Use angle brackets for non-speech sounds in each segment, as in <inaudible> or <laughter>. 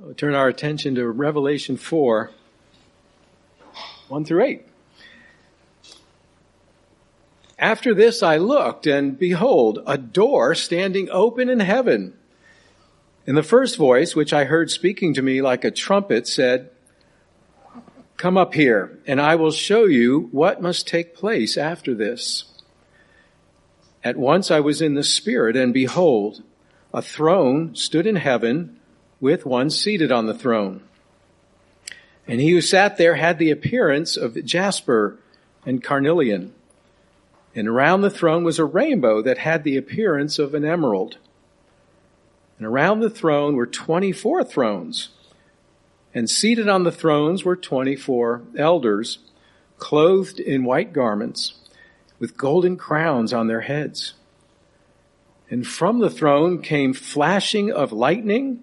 We'll turn our attention to Revelation 4 1 through 8. After this I looked, and behold, a door standing open in heaven. And the first voice, which I heard speaking to me like a trumpet, said, Come up here, and I will show you what must take place after this. At once I was in the Spirit, and behold, a throne stood in heaven with one seated on the throne. And he who sat there had the appearance of jasper and carnelian. And around the throne was a rainbow that had the appearance of an emerald. And around the throne were 24 thrones. And seated on the thrones were 24 elders, clothed in white garments, with golden crowns on their heads. And from the throne came flashing of lightning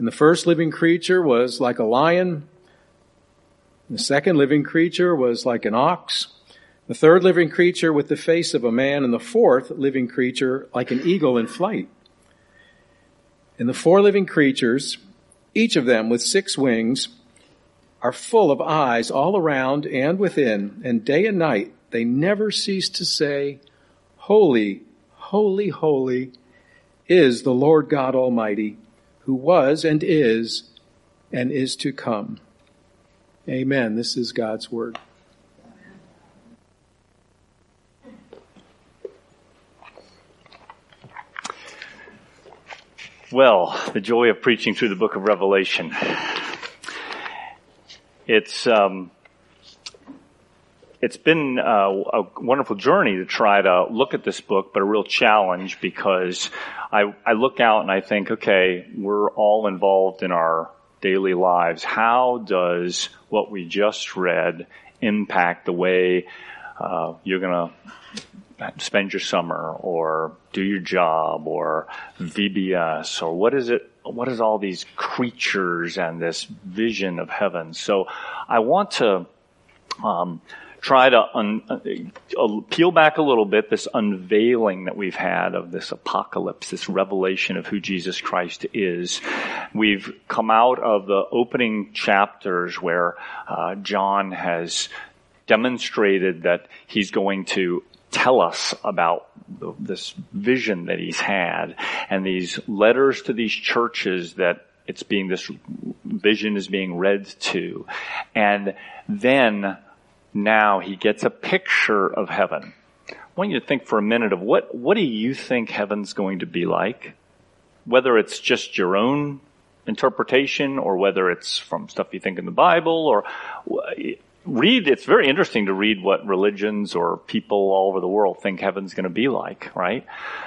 And the first living creature was like a lion. The second living creature was like an ox. The third living creature with the face of a man, and the fourth living creature like an eagle in flight. And the four living creatures, each of them with six wings, are full of eyes all around and within, and day and night they never cease to say, Holy, holy, holy is the Lord God Almighty who was and is and is to come. Amen. This is God's word. Well, the joy of preaching through the book of Revelation. It's, um, it's been a, a, wonderful journey to try to look at this book, but a real challenge because I, I look out and I think, okay, we're all involved in our daily lives. How does what we just read impact the way uh, you're going to spend your summer or do your job or VBS or what is it? What is all these creatures and this vision of heaven? So I want to um, try to un, uh, peel back a little bit this unveiling that we've had of this apocalypse, this revelation of who Jesus Christ is. We've come out of the opening chapters where uh, John has demonstrated that he's going to tell us about this vision that he's had and these letters to these churches that it's being this vision is being read to and then now he gets a picture of heaven. I want you to think for a minute of what, what do you think heaven's going to be like? Whether it's just your own interpretation or whether it's from stuff you think in the Bible or read, it's very interesting to read what religions or people all over the world think heaven's going to be like, right?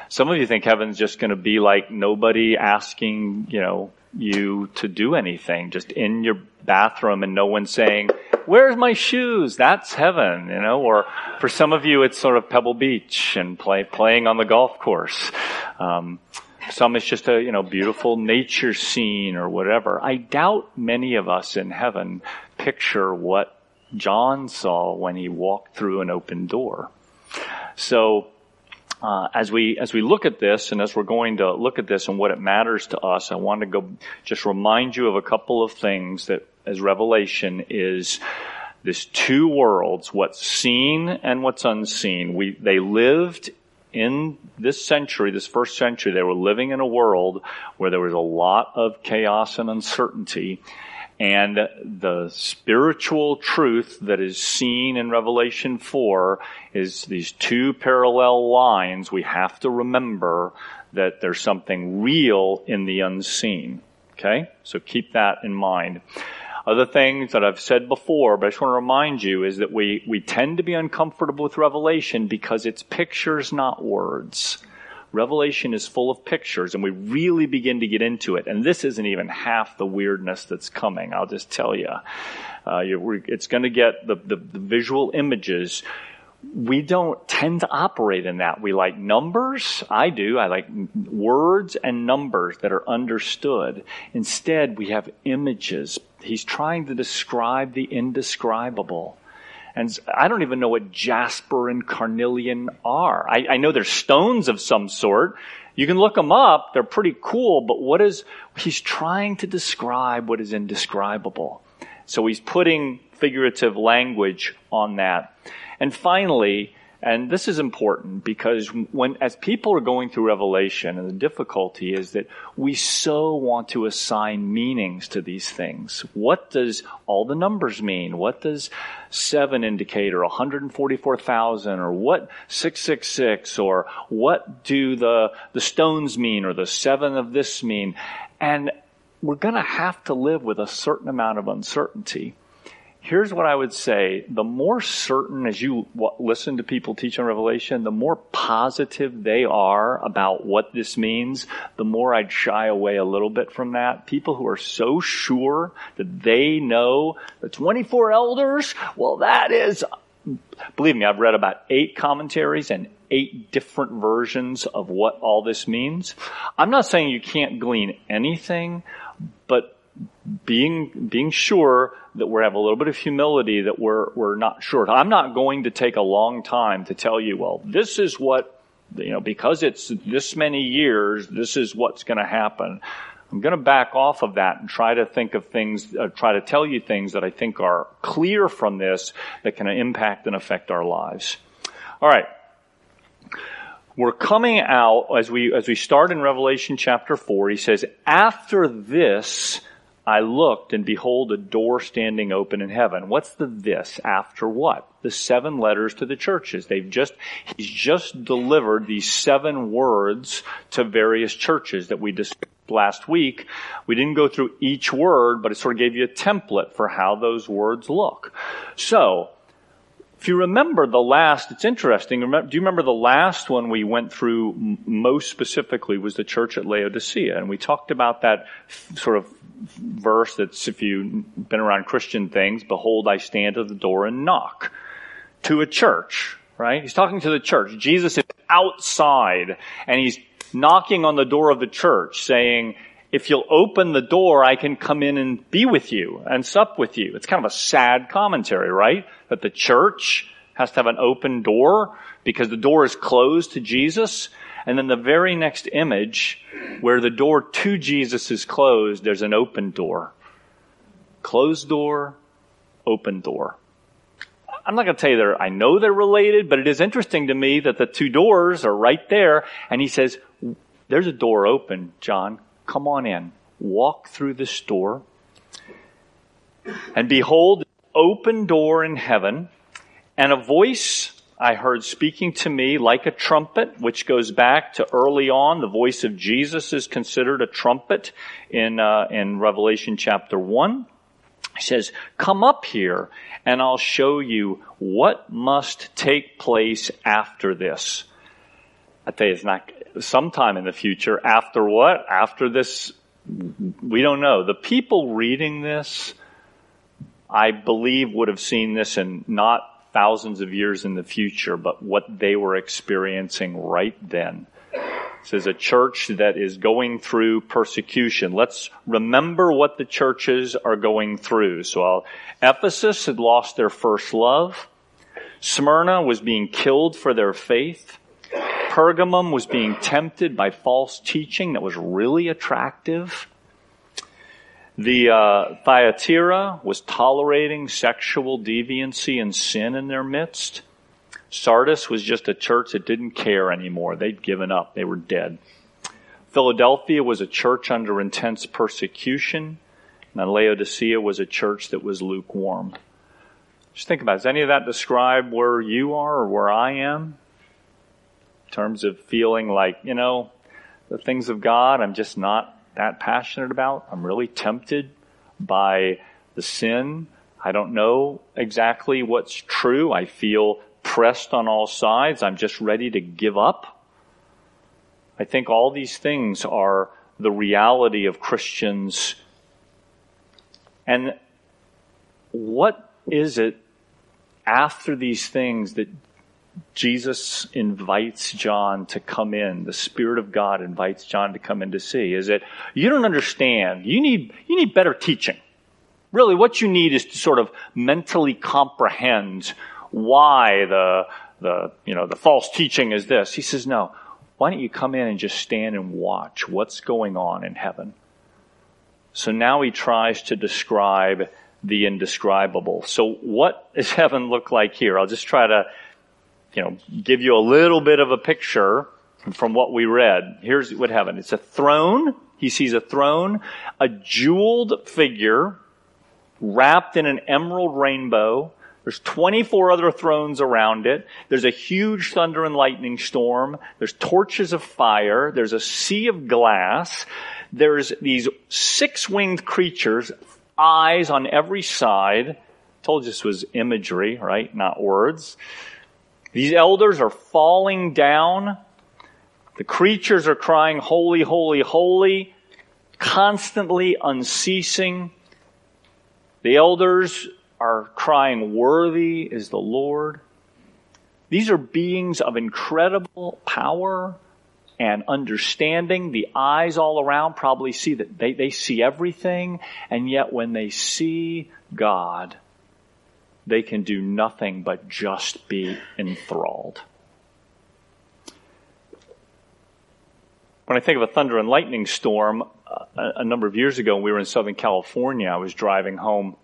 Some of you think heaven's just going to be like nobody asking, you know, you to do anything, just in your bathroom and no one saying, where's my shoes? That's heaven, you know, or for some of you it's sort of Pebble Beach and play, playing on the golf course. Um, some it's just a, you know, beautiful nature scene or whatever. I doubt many of us in heaven picture what John saw when he walked through an open door. So, uh, as we as we look at this and as we're going to look at this and what it matters to us, I want to go just remind you of a couple of things that as revelation is this two worlds, what's seen and what's unseen. We they lived in this century, this first century, they were living in a world where there was a lot of chaos and uncertainty. And the spiritual truth that is seen in Revelation 4 is these two parallel lines. We have to remember that there's something real in the unseen. Okay? So keep that in mind. Other things that I've said before, but I just want to remind you is that we, we tend to be uncomfortable with Revelation because it's pictures, not words. Revelation is full of pictures, and we really begin to get into it. And this isn't even half the weirdness that's coming, I'll just tell you. Uh, it's going to get the, the, the visual images we don't tend to operate in that. We like numbers. I do. I like words and numbers that are understood. Instead, we have images. He's trying to describe the indescribable. And I don't even know what jasper and carnelian are. I, I know they're stones of some sort. You can look them up. They're pretty cool, but what is, he's trying to describe what is indescribable. So he's putting figurative language on that. And finally, and this is important because when, as people are going through Revelation, and the difficulty is that we so want to assign meanings to these things. What does all the numbers mean? What does seven indicate, or 144,000, or what 666, or what do the, the stones mean, or the seven of this mean? And we're gonna have to live with a certain amount of uncertainty here's what I would say. The more certain as you listen to people teach on Revelation, the more positive they are about what this means, the more I'd shy away a little bit from that. People who are so sure that they know the 24 elders, well, that is, believe me, I've read about eight commentaries and eight different versions of what all this means. I'm not saying you can't glean anything, but being being sure that we have a little bit of humility that we're we're not sure. I'm not going to take a long time to tell you, well, this is what you know, because it's this many years, this is what's going to happen. I'm going to back off of that and try to think of things, uh, try to tell you things that I think are clear from this that can impact and affect our lives. All right. We're coming out as we, as we start in Revelation chapter 4. He says, after this, I looked and behold a door standing open in heaven. What's the this after what? The seven letters to the churches. They've just, he's just delivered these seven words to various churches that we discussed last week. We didn't go through each word, but it sort of gave you a template for how those words look. So, if you remember the last, it's interesting. do you remember the last one we went through most specifically was the church at Laodicea? And we talked about that sort of verse that's if you've been around Christian things, behold, I stand at the door and knock to a church, right? He's talking to the church. Jesus is outside and he's knocking on the door of the church saying, if you'll open the door, I can come in and be with you and sup with you. It's kind of a sad commentary, right? That the church has to have an open door because the door is closed to Jesus. And then the very next image, where the door to Jesus is closed, there's an open door. Closed door, open door. I'm not going to tell you that I know they're related, but it is interesting to me that the two doors are right there. And he says, There's a door open, John. Come on in. Walk through this door. And behold, open door in heaven, and a voice I heard speaking to me like a trumpet, which goes back to early on. The voice of Jesus is considered a trumpet in, uh, in Revelation chapter 1. He says, Come up here, and I'll show you what must take place after this. I tell you, it's not sometime in the future. After what? After this, we don't know. The people reading this, I believe, would have seen this and not thousands of years in the future, but what they were experiencing right then. This is a church that is going through persecution. Let's remember what the churches are going through. So I'll, Ephesus had lost their first love. Smyrna was being killed for their faith. Pergamum was being tempted by false teaching that was really attractive. The uh, Thyatira was tolerating sexual deviancy and sin in their midst. Sardis was just a church that didn't care anymore. They'd given up. They were dead. Philadelphia was a church under intense persecution. And Laodicea was a church that was lukewarm. Just think about it. Does any of that describe where you are or where I am? In terms of feeling like, you know, the things of God I'm just not that passionate about. I'm really tempted by the sin. I don't know exactly what's true. I feel pressed on all sides. I'm just ready to give up. I think all these things are the reality of Christians. And what is it after these things that Jesus invites John to come in. The Spirit of God invites John to come in to see. Is that you don't understand. You need, you need better teaching. Really, what you need is to sort of mentally comprehend why the, the, you know, the false teaching is this. He says, no. Why don't you come in and just stand and watch what's going on in heaven? So now he tries to describe the indescribable. So what does heaven look like here? I'll just try to you know, give you a little bit of a picture from what we read. Here's what happened. It's a throne. He sees a throne, a jeweled figure wrapped in an emerald rainbow. There's 24 other thrones around it. There's a huge thunder and lightning storm. There's torches of fire. There's a sea of glass. There's these six winged creatures, eyes on every side. I told you this was imagery, right? Not words. These elders are falling down. The creatures are crying, Holy, holy, holy, constantly unceasing. The elders are crying, Worthy is the Lord. These are beings of incredible power and understanding. The eyes all around probably see that they, they see everything, and yet when they see God, they can do nothing but just be enthralled. When I think of a thunder and lightning storm, uh, a, number of years ago, we were in Southern California, I was driving home,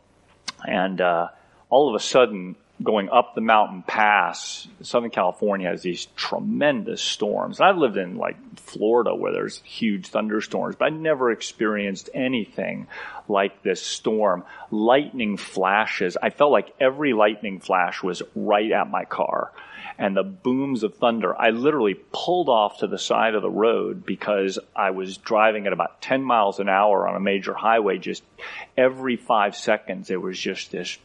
and uh, all of a sudden, going up the mountain pass, Southern California has these tremendous storms. I've lived in like Florida where there's huge thunderstorms, but I never experienced anything like this storm. Lightning flashes. I felt like every lightning flash was right at my car. And the booms of thunder, I literally pulled off to the side of the road because I was driving at about 10 miles an hour on a major highway. Just every five seconds, there was just this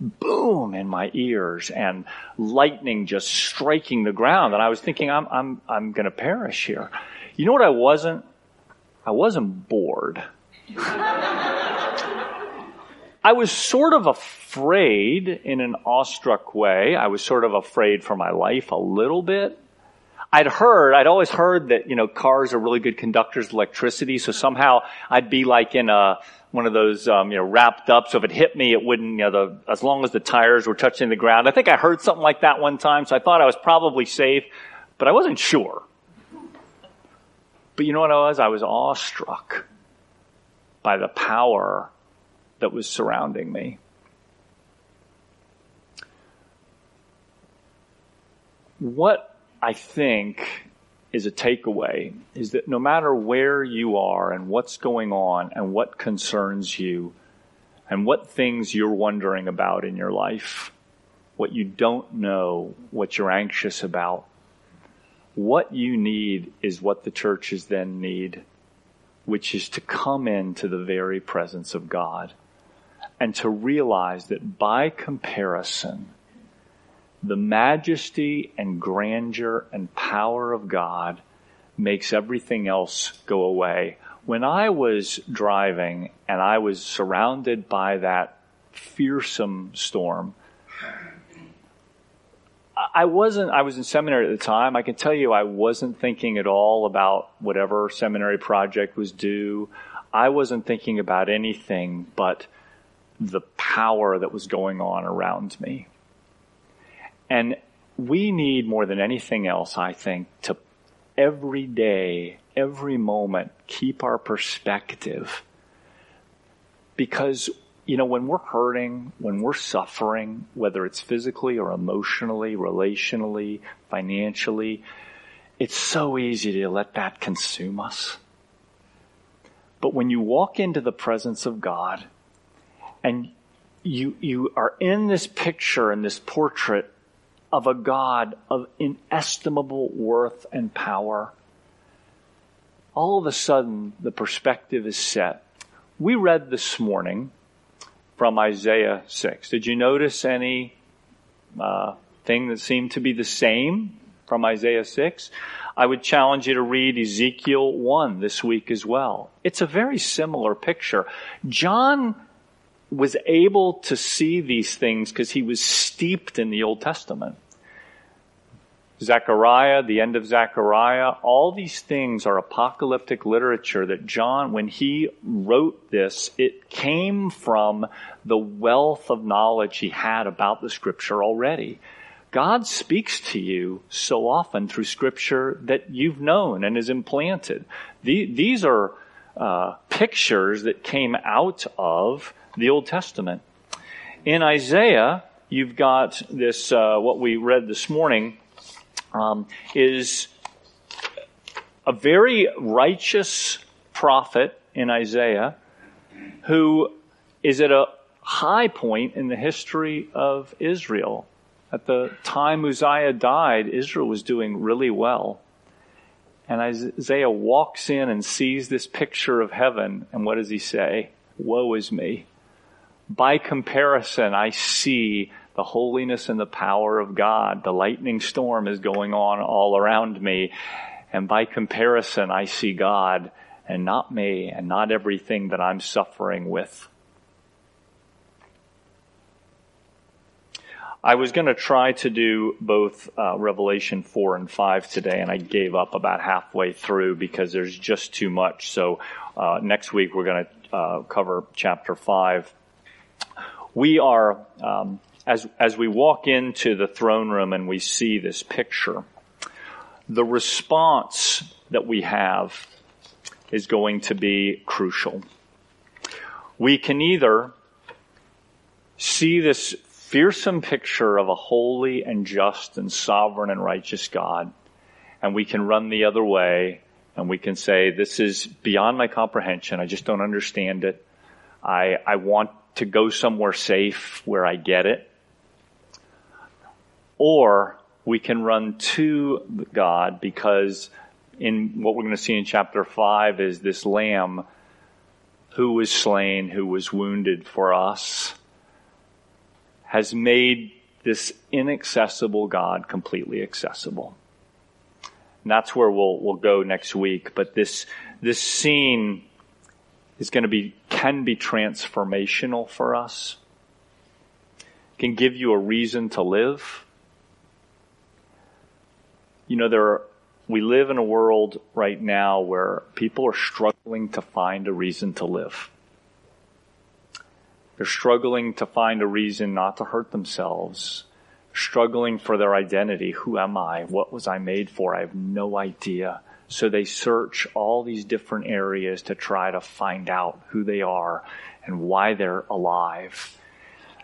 boom in my ears and lightning just striking the ground. And I was thinking, I'm, I'm, I'm going to perish here. You know what I wasn't? I wasn't bored. <laughs> I was sort of afraid in an awestruck way. I was sort of afraid for my life a little bit. I'd heard, I'd always heard that, you know, cars are really good conductors of electricity. So somehow I'd be like in a, one of those, um, you know, wrapped up. So if it hit me, it wouldn't, you know, the, as long as the tires were touching the ground. I think I heard something like that one time. So I thought I was probably safe, but I wasn't sure. But you know what I was? I was awestruck by the power that was surrounding me. What I think is a takeaway is that no matter where you are and what's going on and what concerns you and what things you're wondering about in your life, what you don't know, what you're anxious about, what you need is what the churches then need, which is to come into the very presence of God and to realize that by comparison, the majesty and grandeur and power of God makes everything else go away. When I was driving and I was surrounded by that fearsome storm, I wasn't, I was in seminary at the time. I can tell you I wasn't thinking at all about whatever seminary project was due. I wasn't thinking about anything but the power that was going on around me. And we need more than anything else, I think, to every day, every moment, keep our perspective. Because, you know, when we're hurting, when we're suffering, whether it's physically or emotionally, relationally, financially, it's so easy to let that consume us. But when you walk into the presence of God and you, you are in this picture and this portrait of a God of inestimable worth and power, all of a sudden the perspective is set. We read this morning from Isaiah 6. Did you notice any uh, thing that seemed to be the same from Isaiah 6? I would challenge you to read Ezekiel 1 this week as well. It's a very similar picture. John was able to see these things because he was steeped in the Old Testament. Zechariah, the end of Zechariah, all these things are apocalyptic literature that John, when he wrote this, it came from the wealth of knowledge he had about the scripture already. God speaks to you so often through scripture that you've known and is implanted. these are uh, pictures that came out of the Old Testament. In Isaiah, you've got this, uh, what we read this morning, um, is a very righteous prophet in Isaiah who is at a high point in the history of Israel. At the time Uzziah died, Israel was doing really well. And Isaiah walks in and sees this picture of heaven, and what does he say? Woe is me. By comparison, I see the holiness and the power of God. The lightning storm is going on all around me. And by comparison, I see God and not me and not everything that I'm suffering with. I was going to try to do both uh, Revelation 4 and 5 today, and I gave up about halfway through because there's just too much. So uh, next week we're going to uh, cover chapter 5. We are um, as, as we walk into the throne room and we see this picture, the response that we have is going to be crucial. We can either see this fearsome picture of a holy and just and sovereign and righteous God, and we can run the other way and we can say, this is beyond my comprehension. I just don't understand it. I, I want to go somewhere safe where I get it or we can run to God because in what we're going to see in chapter 5 is this lamb who was slain, who was wounded for us, has made this inaccessible God completely accessible. And that's where we'll, we'll go next week. But this, this scene is going to be, can be transformational for us. Can give you a reason to live you know, there are, we live in a world right now where people are struggling to find a reason to live. They're struggling to find a reason not to hurt themselves, struggling for their identity. Who am I? What was I made for? I have no idea. So they search all these different areas to try to find out who they are and why they're alive.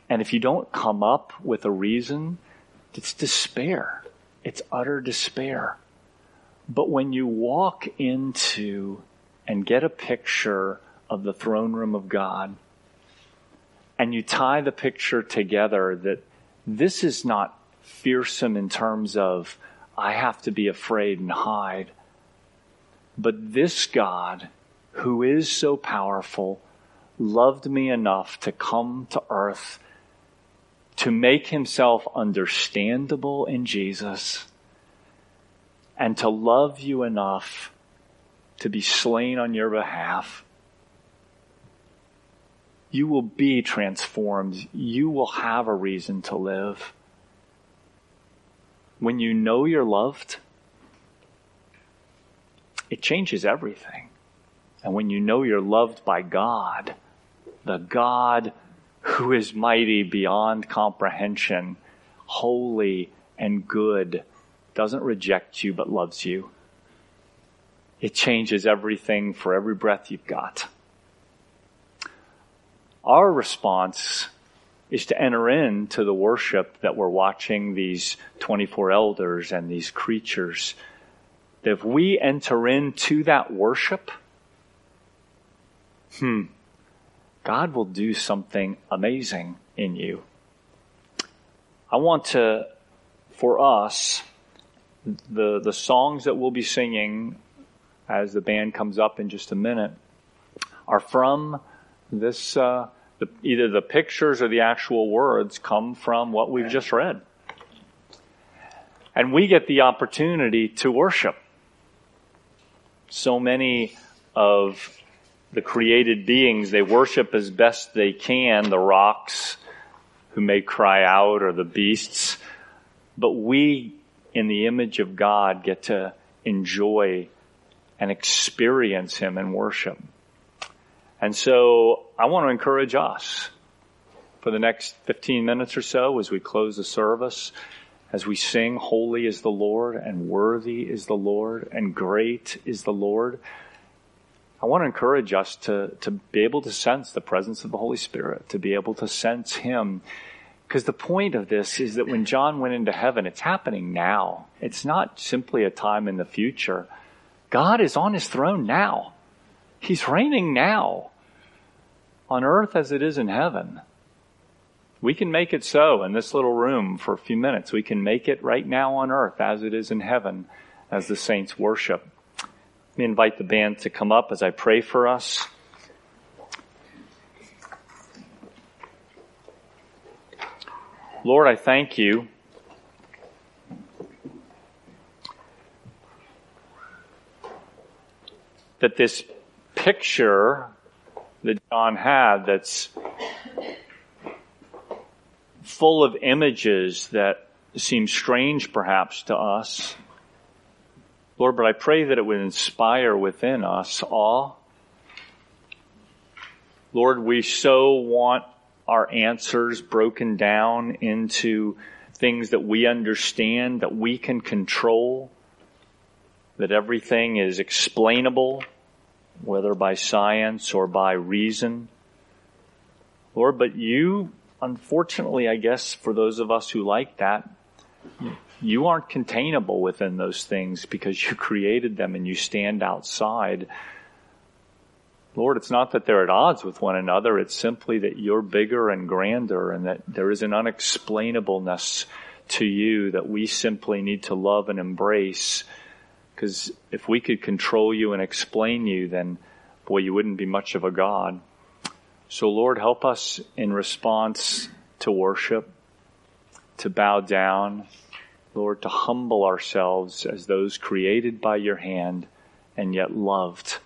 And if you don't come up with a reason, it's despair. It's utter despair. But when you walk into and get a picture of the throne room of God, and you tie the picture together that this is not fearsome in terms of, I have to be afraid and hide, but this God, who is so powerful, loved me enough to come to earth to make himself understandable in Jesus and to love you enough to be slain on your behalf, you will be transformed. You will have a reason to live. When you know you're loved, it changes everything. And when you know you're loved by God, the God who is mighty beyond comprehension, holy and good, doesn't reject you but loves you. It changes everything for every breath you've got. Our response is to enter into the worship that we're watching these 24 elders and these creatures. If we enter into that worship, hmm, God will do something amazing in you. I want to, for us, the, the songs that we'll be singing as the band comes up in just a minute are from this, uh, the, either the pictures or the actual words come from what we've just read. And we get the opportunity to worship So many of the created beings, they worship as best they can the rocks who may cry out or the beasts. But we, in the image of God, get to enjoy and experience Him in worship. And so I want to encourage us for the next 15 minutes or so as we close the service, as we sing, Holy is the Lord, and worthy is the Lord, and great is the Lord. I want to encourage us to, to be able to sense the presence of the Holy Spirit, to be able to sense Him. Because the point of this is that when John went into heaven, it's happening now. It's not simply a time in the future. God is on His throne now. He's reigning now on earth as it is in heaven. We can make it so in this little room for a few minutes. We can make it right now on earth as it is in heaven as the saints worship. Let me invite the band to come up as I pray for us. Lord, I thank you that this picture that John had that's full of images that seem strange perhaps to us. Lord, but I pray that it would inspire within us awe. Lord, we so want our answers broken down into things that we understand, that we can control, that everything is explainable, whether by science or by reason. Lord, but you, unfortunately, I guess, for those of us who like that, you aren't containable within those things because you <laughs> created them and you stand outside. Lord, it's not that they're at odds with one another. It's simply that you're bigger and grander and that there is an unexplainableness to you that we simply need to love and embrace because if we could control you and explain you, then boy, you wouldn't be much of a God. So Lord, help us in response to worship, to bow down, Lord, to humble ourselves as those created by your hand and yet loved.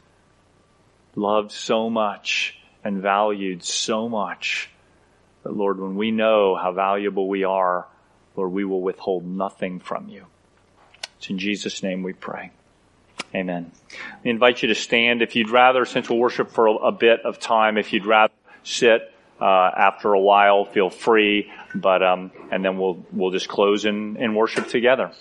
Loved so much and valued so much that Lord, when we know how valuable we are, Lord, we will withhold nothing from you. It's in Jesus' name we pray. Amen. We invite you to stand. If you'd rather, since we'll worship for a bit of time, if you'd rather sit uh, after a while, feel free. But um, and then we'll we'll just close in, in worship together.